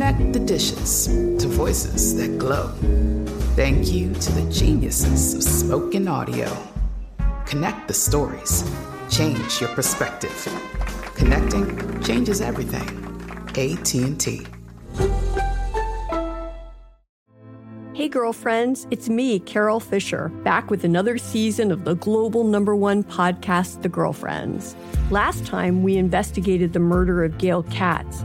Connect the dishes to voices that glow. Thank you to the geniuses of spoken audio. Connect the stories. Change your perspective. Connecting changes everything. AT&T. Hey, girlfriends, it's me, Carol Fisher, back with another season of the global number one podcast, The Girlfriends. Last time, we investigated the murder of Gail Katz.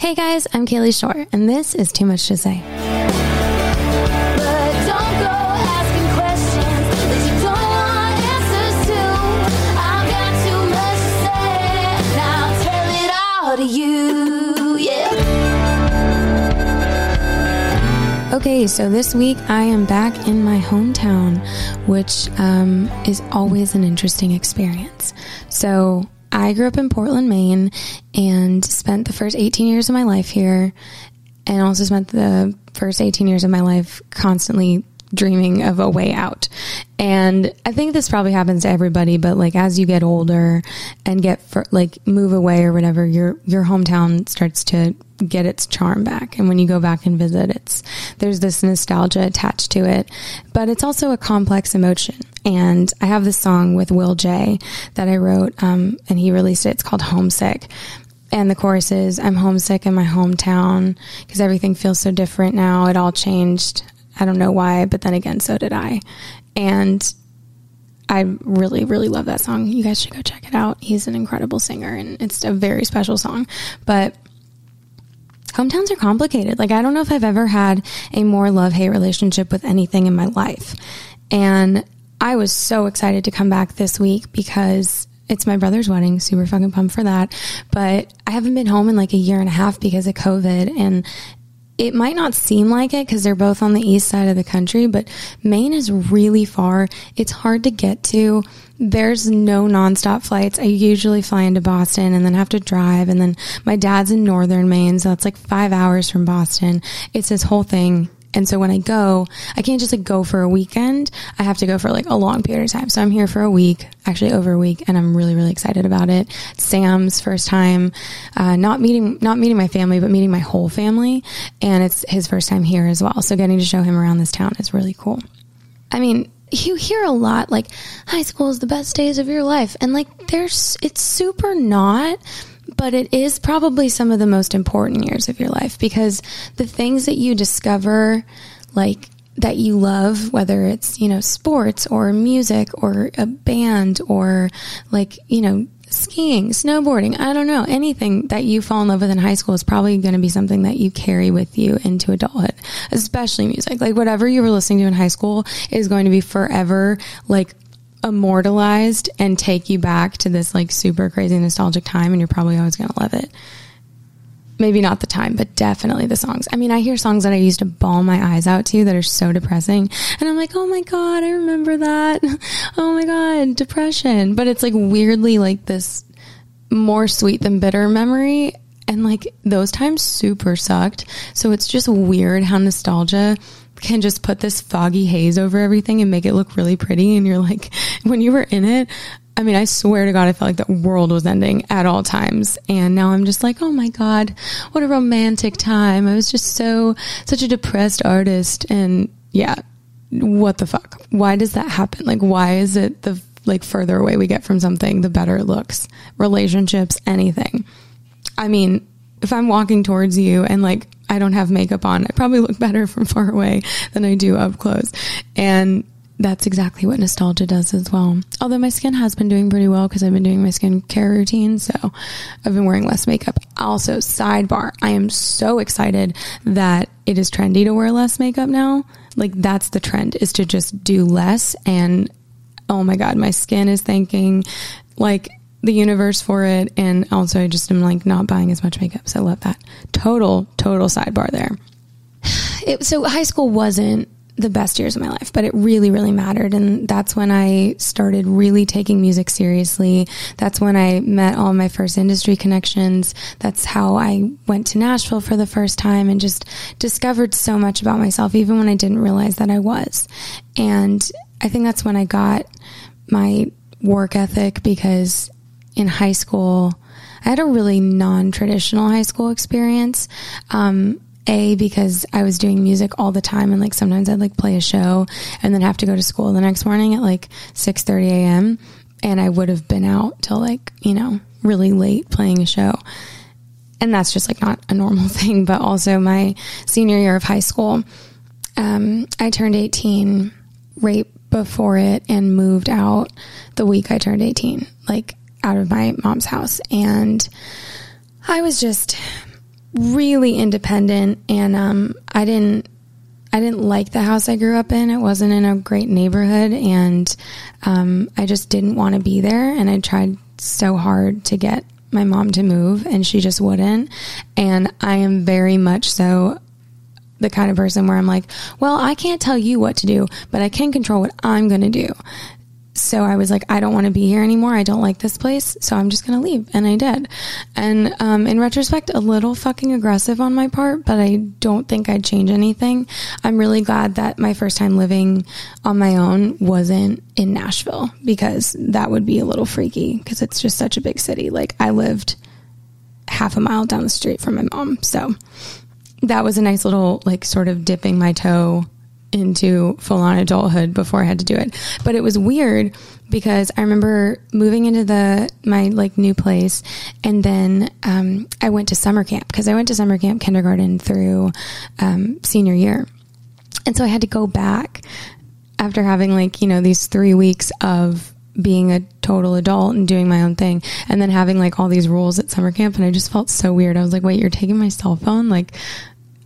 Hey guys, I'm Kalie Shorr, and this is Too Much to Say. Okay, so this week I am back in my hometown, which um, is always an interesting experience. So I grew up in Portland, Maine, and spent the first 18 years of my life here, and also spent the first 18 years of my life constantly dreaming of a way out. And I think this probably happens to everybody, but like as you get older and get for, like move away or whatever, your your hometown starts to get its charm back. And when you go back and visit, it's there's this nostalgia attached to it, but it's also a complex emotion. And I have this song with Will Jay that I wrote, um, and he released it. It's called Homesick. And the chorus is, I'm homesick in my hometown because everything feels so different now. It all changed. I don't know why, but then again, so did I. And I really, really love that song. You guys should go check it out. He's an incredible singer and it's a very special song. But hometowns are complicated. Like, I don't know if I've ever had a more love hate relationship with anything in my life. And I was so excited to come back this week because it's my brother's wedding. Super fucking pumped for that. But I haven't been home in like a year and a half because of COVID. And it might not seem like it because they're both on the east side of the country, but Maine is really far. It's hard to get to. There's no nonstop flights. I usually fly into Boston and then have to drive. And then my dad's in northern Maine, so it's like five hours from Boston. It's this whole thing. And so when I go, I can't just like go for a weekend. I have to go for like a long period of time. So I'm here for a week, actually over a week, and I'm really, really excited about it. Sam's first time, uh, not meeting, not meeting my family, but meeting my whole family. And it's his first time here as well. So getting to show him around this town is really cool. I mean, you hear a lot like high school is the best days of your life. And like there's, it's super not but it is probably some of the most important years of your life because the things that you discover, like that you love, whether it's, you know, sports or music or a band or like, you know, skiing, snowboarding, I don't know, anything that you fall in love with in high school is probably going to be something that you carry with you into adulthood, especially music. Like whatever you were listening to in high school is going to be forever like immortalized and take you back to this like super crazy nostalgic time and you're probably always going to love it. Maybe not the time, but definitely the songs. I mean, I hear songs that I used to bawl my eyes out to that are so depressing. And I'm like, oh my God, I remember that. Oh my God, depression. But it's like weirdly like this more sweet than bitter memory. And like those times super sucked. So it's just weird how nostalgia can just put this foggy haze over everything and make it look really pretty. And you're like, when you were in it, I mean, I swear to God, I felt like the world was ending at all times. And now I'm just like, oh my God, what a romantic time. I was just so, such a depressed artist. And yeah, what the fuck? Why does that happen? Like, why is it the like further away we get from something, the better it looks? Relationships, anything. I mean, if I'm walking towards you and like I don't have makeup on, I probably look better from far away than I do up close. And that's exactly what nostalgia does as well. Although my skin has been doing pretty well because I've been doing my skincare routine, so I've been wearing less makeup. Also, sidebar, I am so excited that it is trendy to wear less makeup now. Like that's the trend is to just do less and oh my god, my skin is thanking like the universe for it and also I just am like not buying as much makeup. So I love that. Total total sidebar there. It, so high school wasn't the best years of my life, but it really, really mattered. And that's when I started really taking music seriously. That's when I met all my first industry connections. That's how I went to Nashville for the first time and just discovered so much about myself, even when I didn't realize that I was. And I think that's when I got my work ethic because in high school, I had a really non traditional high school experience. Um, a because I was doing music all the time and like sometimes I'd like play a show and then have to go to school the next morning at like 6:30 a.m. and I would have been out till like, you know, really late playing a show. And that's just like not a normal thing, but also my senior year of high school um, I turned 18 right before it and moved out the week I turned 18, like out of my mom's house. And I was just really independent and um, I didn't I didn't like the house I grew up in. It wasn't in a great neighborhood and um, I just didn't want to be there and I tried so hard to get my mom to move and she just wouldn't and I am very much so the kind of person where I'm like, well, I can't tell you what to do, but I can control what I'm going to do. So I was like, I don't want to be here anymore. I don't like this place. So I'm just going to leave. And I did. And um, in retrospect, a little fucking aggressive on my part, but I don't think I'd change anything. I'm really glad that my first time living on my own wasn't in Nashville because that would be a little freaky because it's just such a big city. Like I lived half a mile down the street from my mom. So that was a nice little, like, sort of dipping my toe into full on adulthood before I had to do it. But it was weird because I remember moving into the my like new place and then um, I went to summer camp because I went to summer camp kindergarten through um, senior year. And so I had to go back after having like, you know, these 3 weeks of being a total adult and doing my own thing and then having like all these rules at summer camp and I just felt so weird. I was like, "Wait, you're taking my cell phone?" Like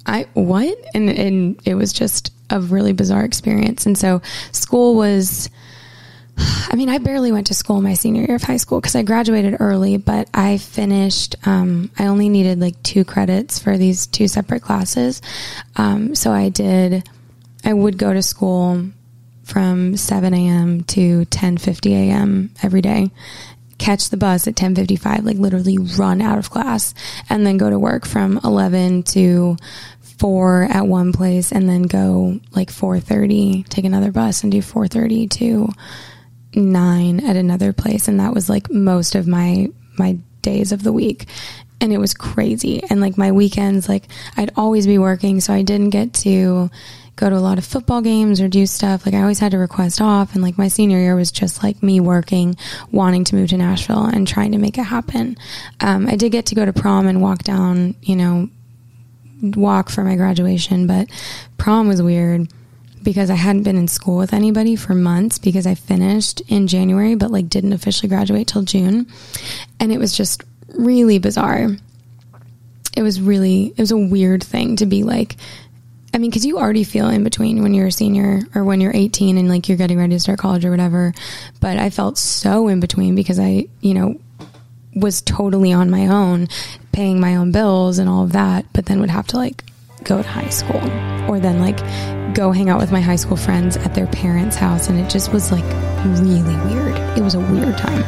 I what? And and it was just a really bizarre experience. And so school was I mean, I barely went to school my senior year of high school because I graduated early, but I finished, um, I only needed like two credits for these two separate classes. Um, so I did, I would go to school from 7 a.m. to 10:50 a.m. every day catch the bus at 10:55 like literally run out of class and then go to work from 11 to 4 at one place and then go like 4:30 take another bus and do 4:30 to 9 at another place and that was like most of my my days of the week and it was crazy and like my weekends like I'd always be working so I didn't get to go to a lot of football games or do stuff. Like I always had to request off. And like my senior year was just like me working, wanting to move to Nashville and trying to make it happen. Um, I did get to go to prom and walk down, you know, walk for my graduation, but prom was weird because I hadn't been in school with anybody for months because I finished in January, but like didn't officially graduate till June. And it was just really bizarre. It was really, it was a weird thing to be like, I mean, because you already feel in between when you're a senior or when you're 18 and like you're getting ready to start college or whatever. But I felt so in between because I, you know, was totally on my own, paying my own bills and all of that, but then would have to like go to high school or then like go hang out with my high school friends at their parents' house. And it just was like really weird. It was a weird time.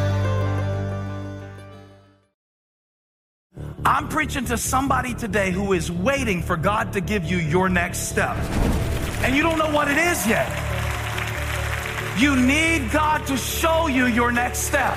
I'm preaching to somebody today who is waiting for God to give you your next step. And you don't know what it is yet. You need God to show you your next step.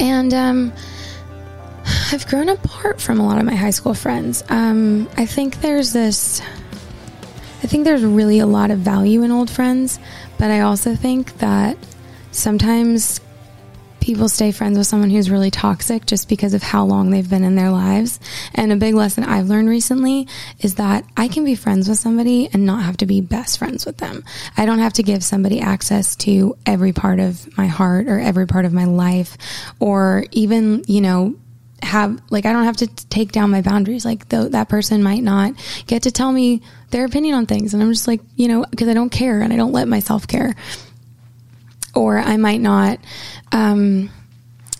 And um, I've grown apart from a lot of my high school friends. Um, I think there's this. I think there's really a lot of value in old friends, but I also think that sometimes people stay friends with someone who's really toxic just because of how long they've been in their lives. And a big lesson I've learned recently is that I can be friends with somebody and not have to be best friends with them. I don't have to give somebody access to every part of my heart or every part of my life or even, you know, have like I don't have to take down my boundaries. Like th- that person might not get to tell me their opinion on things, and I'm just like you know because I don't care and I don't let myself care, or I might not, um,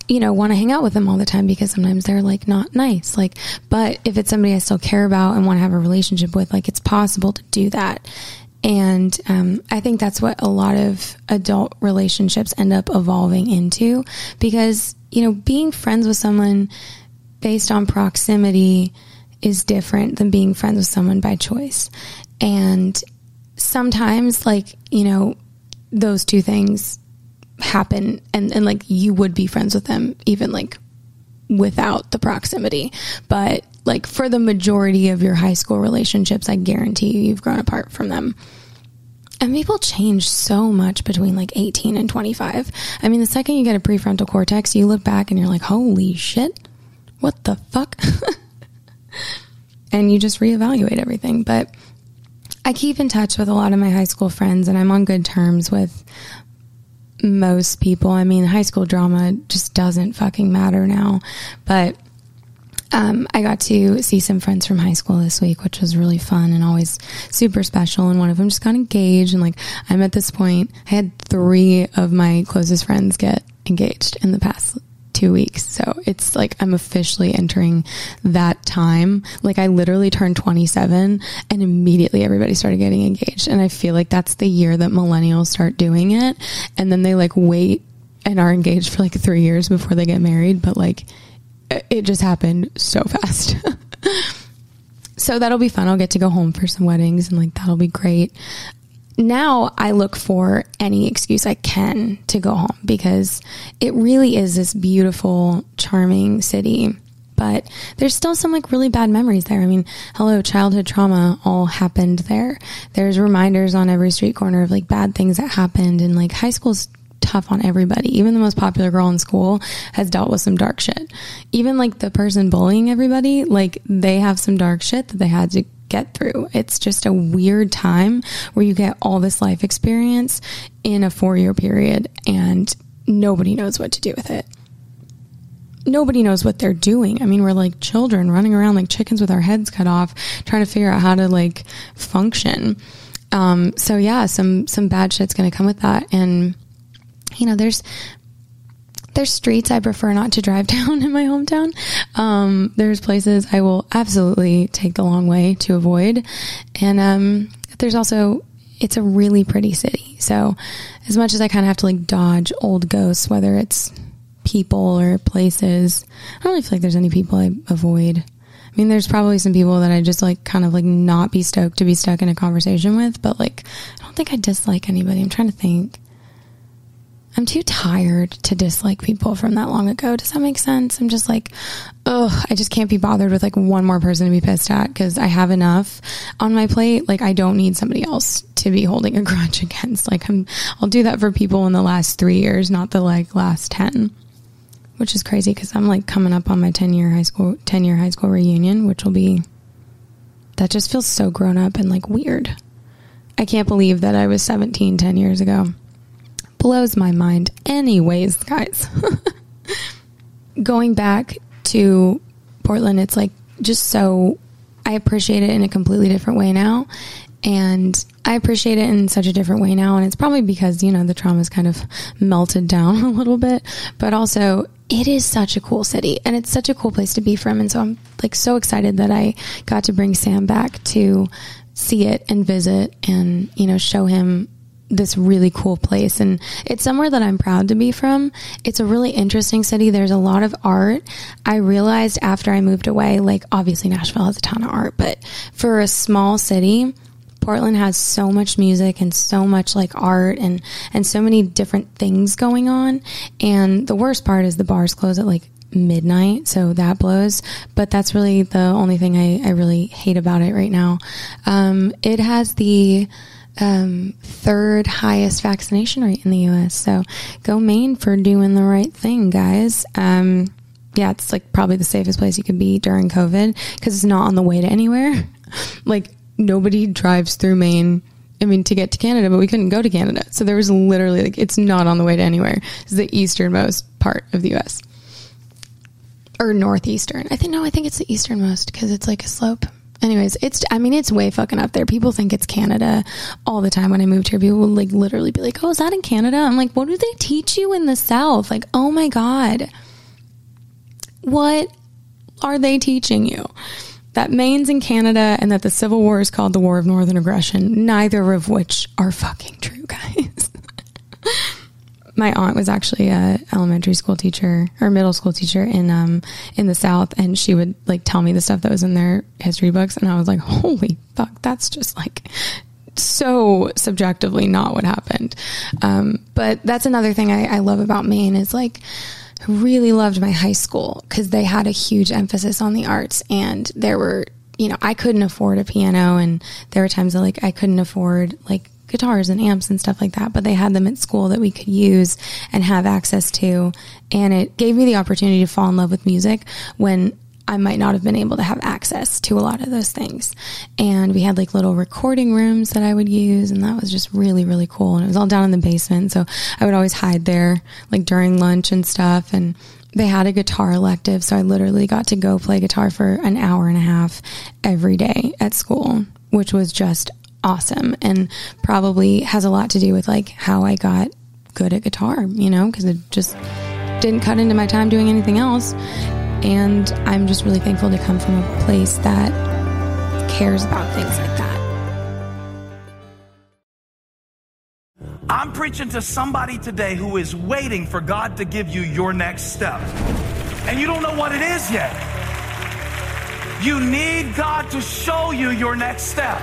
you know, want to hang out with them all the time because sometimes they're like not nice. Like, but if it's somebody I still care about and want to have a relationship with, like it's possible to do that. And um, I think that's what a lot of adult relationships end up evolving into because, you know, being friends with someone based on proximity is different than being friends with someone by choice. And sometimes, like, you know, those two things happen and, and like you would be friends with them even like without the proximity. But like for the majority of your high school relationships, I guarantee you you've grown apart from them. And people change so much between like 18 and 25. I mean, the second you get a prefrontal cortex, you look back and you're like, holy shit, what the fuck? and you just reevaluate everything. But I keep in touch with a lot of my high school friends and I'm on good terms with most people. I mean, high school drama just doesn't fucking matter now. But um, I got to see some friends from high school this week, which was really fun and always super special. And one of them just got engaged. And like, I'm at this point, I had three of my closest friends get engaged in the past two weeks. So it's like I'm officially entering that time. Like I literally turned 27 and immediately everybody started getting engaged. And I feel like that's the year that millennials start doing it. And then they like wait and are engaged for like three years before they get married. But like it just happened so fast. so that'll be fun. I'll get to go home for some weddings and like that'll be great now I look for any excuse I can to go home because it really is this beautiful, charming city. But there's still some like really bad memories there. I mean, hello, childhood trauma all happened there. There's reminders on every street corner of like bad things that happened and like high school's tough on everybody. Even the most popular girl in school has dealt with some dark shit. Even like the person bullying everybody, like they have some dark shit that they had to get through. It's just a weird time where you get all this life experience in a four year period and nobody knows what to do with it. Nobody knows what they're doing. I mean, we're like children running around like chickens with our heads cut off, trying to figure out how to like function. Um, so yeah, some some bad shit's gonna come with that, and you know, there's there's streets I prefer not to drive down in my hometown. Um, there's places I will absolutely take the long way to avoid. And um, there's also, it's a really pretty city. So as much as I kind of have to like dodge old ghosts, whether it's people or places, I don't really feel like there's any people I avoid. I mean, there's probably some people that I just like kind of like not be stoked to be stuck in a conversation with, but like, I don't think I dislike anybody. I'm trying to think. I'm too tired to dislike people from that long ago. Does that make sense? I'm just like, ugh, I just can't be bothered with like one more person to be pissed at because I have enough on my plate. Like I don't need somebody else to be holding a grudge against. Like I'm, I'll do that for people in the last three years, not the like last 10, which is crazy because I'm like coming up on my 10 year high school, 10 year high school reunion, which will be, that just feels so grown up and like weird. I can't believe that I was 17 10 years ago blows my mind. Anyways, guys, going back to Portland, it's like just so I appreciate it in a completely different way now. And I appreciate it in such a different way now. And it's probably because, you know, the trauma's kind of melted down a little bit, but also it is such a cool city and it's such a cool place to be from. And so I'm like so excited that I got to bring Sam back to see it and visit and, you know, show him this really cool place and it's somewhere that I'm proud to be from. It's a really interesting city. There's a lot of art. I realized after I moved away, like obviously Nashville has a ton of art, but for a small city, Portland has so much music and so much like art and and so many different things going on. And the worst part is the bars close at like midnight, so that blows. But that's really the only thing I, I really hate about it right now. Um, it has the um, third highest vaccination rate in the U.S. So go Maine for doing the right thing, guys. Um, yeah, it's like probably the safest place you could be during COVID because it's not on the way to anywhere. like nobody drives through Maine. I mean, to get to Canada, but we couldn't go to Canada. So there was literally like, it's not on the way to anywhere. It's the easternmost part of the U.S. or northeastern. I think, no, I think it's the easternmost because it's like a slope. Anyways, it's I mean it's way fucking up there. People think it's Canada all the time. When I moved here, people would like literally be like, "Oh, is that in Canada?" I'm like, "What do they teach you in the South?" Like, "Oh my god, what are they teaching you?" That Maine's in Canada and that the Civil War is called the War of Northern Aggression. Neither of which are fucking true, guys. My aunt was actually a elementary school teacher or middle school teacher in um in the south and she would like tell me the stuff that was in their history books and I was like holy fuck that's just like so subjectively not what happened. Um but that's another thing I, I love about Maine is like really loved my high school because they had a huge emphasis on the arts and there were you know I couldn't afford a piano and there were times that like I couldn't afford like guitars and amps and stuff like that, but they had them at school that we could use and have access to. And it gave me the opportunity to fall in love with music when I might not have been able to have access to a lot of those things. And we had like little recording rooms that I would use, and that was just really, really cool. And it was all down in the basement. So I would always hide there like during lunch and stuff. And they had a guitar elective. So I literally got to go play guitar for an hour and a half every day at school, which was just awesome and probably has a lot to do with like how I got good at guitar, you know, because it just didn't cut into my time doing anything else. And I'm just really thankful to come from a place that cares about things like that. I'm preaching to somebody today who is waiting for God to give you your next step. And you don't know what it is yet. You need God to show you your next step.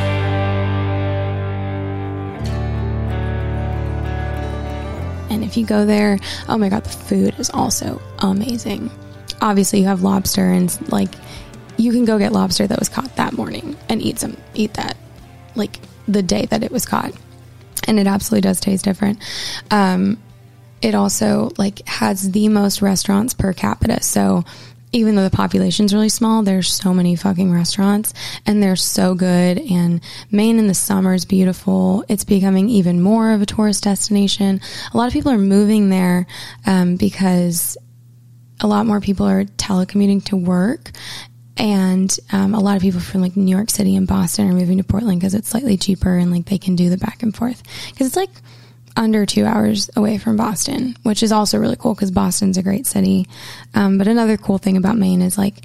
And if you go there, oh my God, the food is also amazing. Obviously, you have lobster, and like you can go get lobster that was caught that morning and eat some, eat that like the day that it was caught. And it absolutely does taste different. Um, it also like has the most restaurants per capita. So even though the population's really small, there's so many fucking restaurants and they're so good. And Maine in the summer is beautiful. It's becoming even more of a tourist destination. A lot of people are moving there um, because a lot more people are telecommuting to work. And um, a lot of people from like New York City and Boston are moving to Portland because it's slightly cheaper and like they can do the back and forth. Because it's like under two hours away from Boston, which is also really cool because Boston's a great city. Um, but another cool thing about Maine is like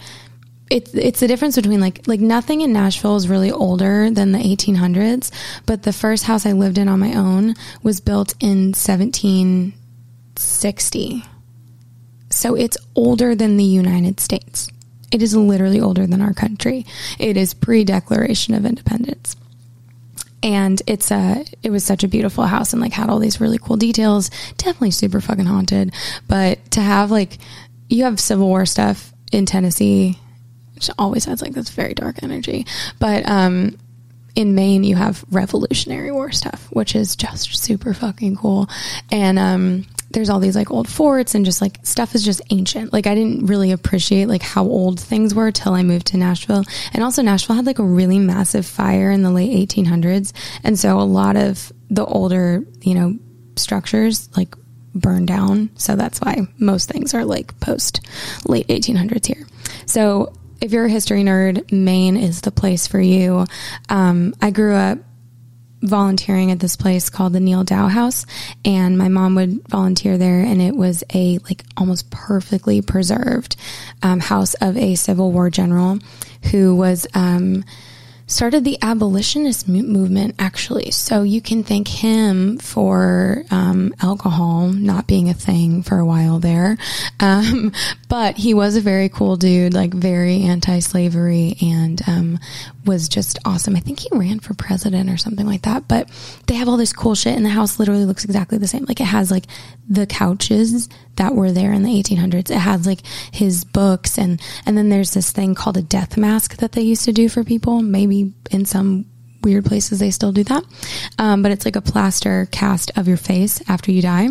it's it's the difference between like like nothing in Nashville is really older than the 1800s, but the first house I lived in on my own was built in 1760. So it's older than the United States. It is literally older than our country. It is pre Declaration of Independence. And it's a, it was such a beautiful house and like had all these really cool details. Definitely super fucking haunted. But to have like, you have Civil War stuff in Tennessee, which always has like this very dark energy. But, um, in Maine, you have Revolutionary War stuff, which is just super fucking cool. And um, there's all these like old forts and just like stuff is just ancient. Like I didn't really appreciate like how old things were till I moved to Nashville. And also Nashville had like a really massive fire in the late 1800s. And so a lot of the older, you know, structures like burned down. So that's why most things are like post late 1800s here. So if you're a history nerd, Maine is the place for you. Um, I grew up volunteering at this place called the Neal Dow House, and my mom would volunteer there, and it was a like almost perfectly preserved um, house of a Civil War general who was. Um, started the abolitionist movement actually so you can thank him for um, alcohol not being a thing for a while there um, but he was a very cool dude like very anti-slavery and um, was just awesome i think he ran for president or something like that but they have all this cool shit and the house literally looks exactly the same like it has like the couches that were there in the 1800s. It has like his books and and then there's this thing called a death mask that they used to do for people. Maybe in some weird places they still do that, um, but it's like a plaster cast of your face after you die.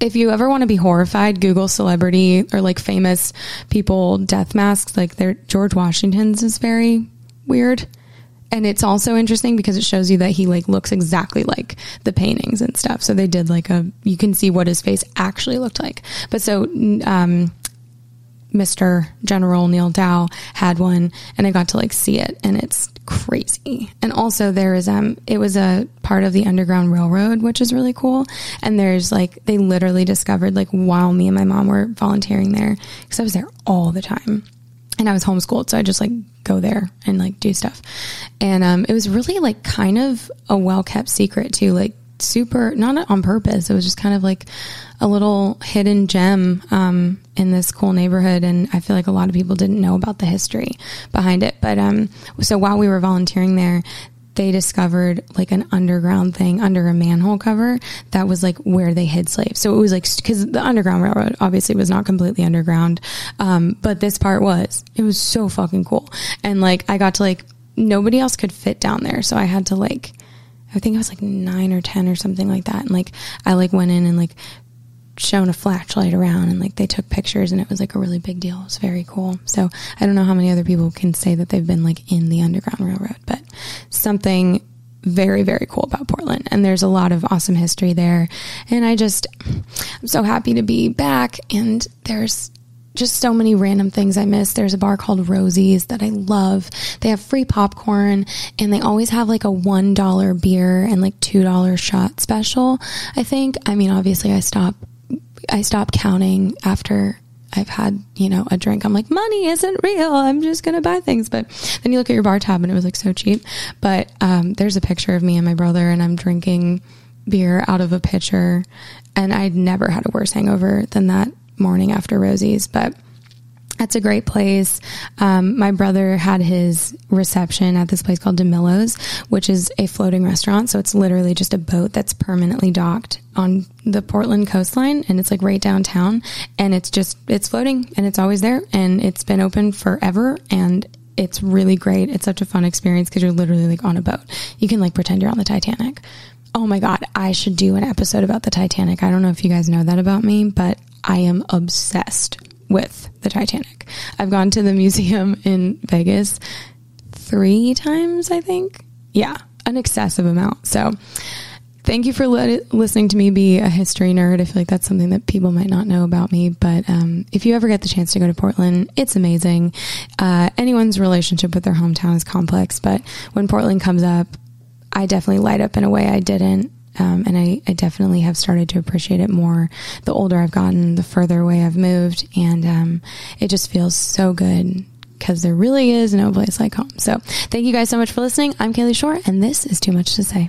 If you ever want to be horrified, Google celebrity or like famous people death masks. Like their George Washington's is very weird and it's also interesting because it shows you that he like looks exactly like the paintings and stuff. So they did like a you can see what his face actually looked like. But so um Mr. General Neal Dow had one and I got to like see it and it's crazy. And also there is um it was a part of the Underground Railroad, which is really cool. And there's like they literally discovered like while me and my mom were volunteering there because I was there all the time and I was homeschooled, so I just like go there and like do stuff. And um, it was really like kind of a well kept secret too, like super not on purpose. It was just kind of like a little hidden gem um, in this cool neighborhood, and I feel like a lot of people didn't know about the history behind it. But um, so while we were volunteering there, they discovered like an underground thing under a manhole cover that was like where they hid slaves. So it was like because the Underground Railroad obviously was not completely underground, um, but this part was. It was so fucking cool, and like I got to like nobody else could fit down there, so I had to like. I think it was like nine or ten or something like that, and like I like went in and like shown a flashlight around and like they took pictures and it was like a really big deal. It was very cool. So I don't know how many other people can say that they've been like in the Underground Railroad, but something very, very cool about Portland. And there's a lot of awesome history there. And I just, I'm so happy to be back. And there's just so many random things I miss. There's a bar called Rosie's that I love. They have free popcorn and they always have like a $1 beer and like $2 shot special. I think, I mean, obviously I stop I stop counting after I've had, you know, a drink. I'm like, money isn't real. I'm just going to buy things. But then you look at your bar tab and it was like so cheap. But um, there's a picture of me and my brother, and I'm drinking beer out of a pitcher. And I'd never had a worse hangover than that morning after Rosie's. But that's a great place. Um, my brother had his reception at this place called DiMillo's, which is a floating restaurant. So it's literally just a boat that's permanently docked on the Portland coastline and it's like right downtown and it's just, it's floating and it's always there and it's been open forever and it's really great. It's such a fun experience because you're literally like on a boat. You can like pretend you're on the Titanic. Oh my God, I should do an episode about the Titanic. I don't know if you guys know that about me, but I am obsessed with the Titanic. I've gone to the museum in Vegas three times, I think. Yeah, an excessive amount. So, thank you for listening to me be a history nerd. I feel like that's something that people might not know about me. But um, if you ever get the chance to go to Portland, it's amazing. Uh, anyone's relationship with their hometown is complex, but when Portland comes up, I definitely light up in a way I didn't um, and I, I, definitely have started to appreciate it more the older I've gotten, the further away I've moved. And um, it just feels so good because there really is no place like home. So thank you guys so much for listening. I'm Kalie Shorr, and this is Too Much to Say.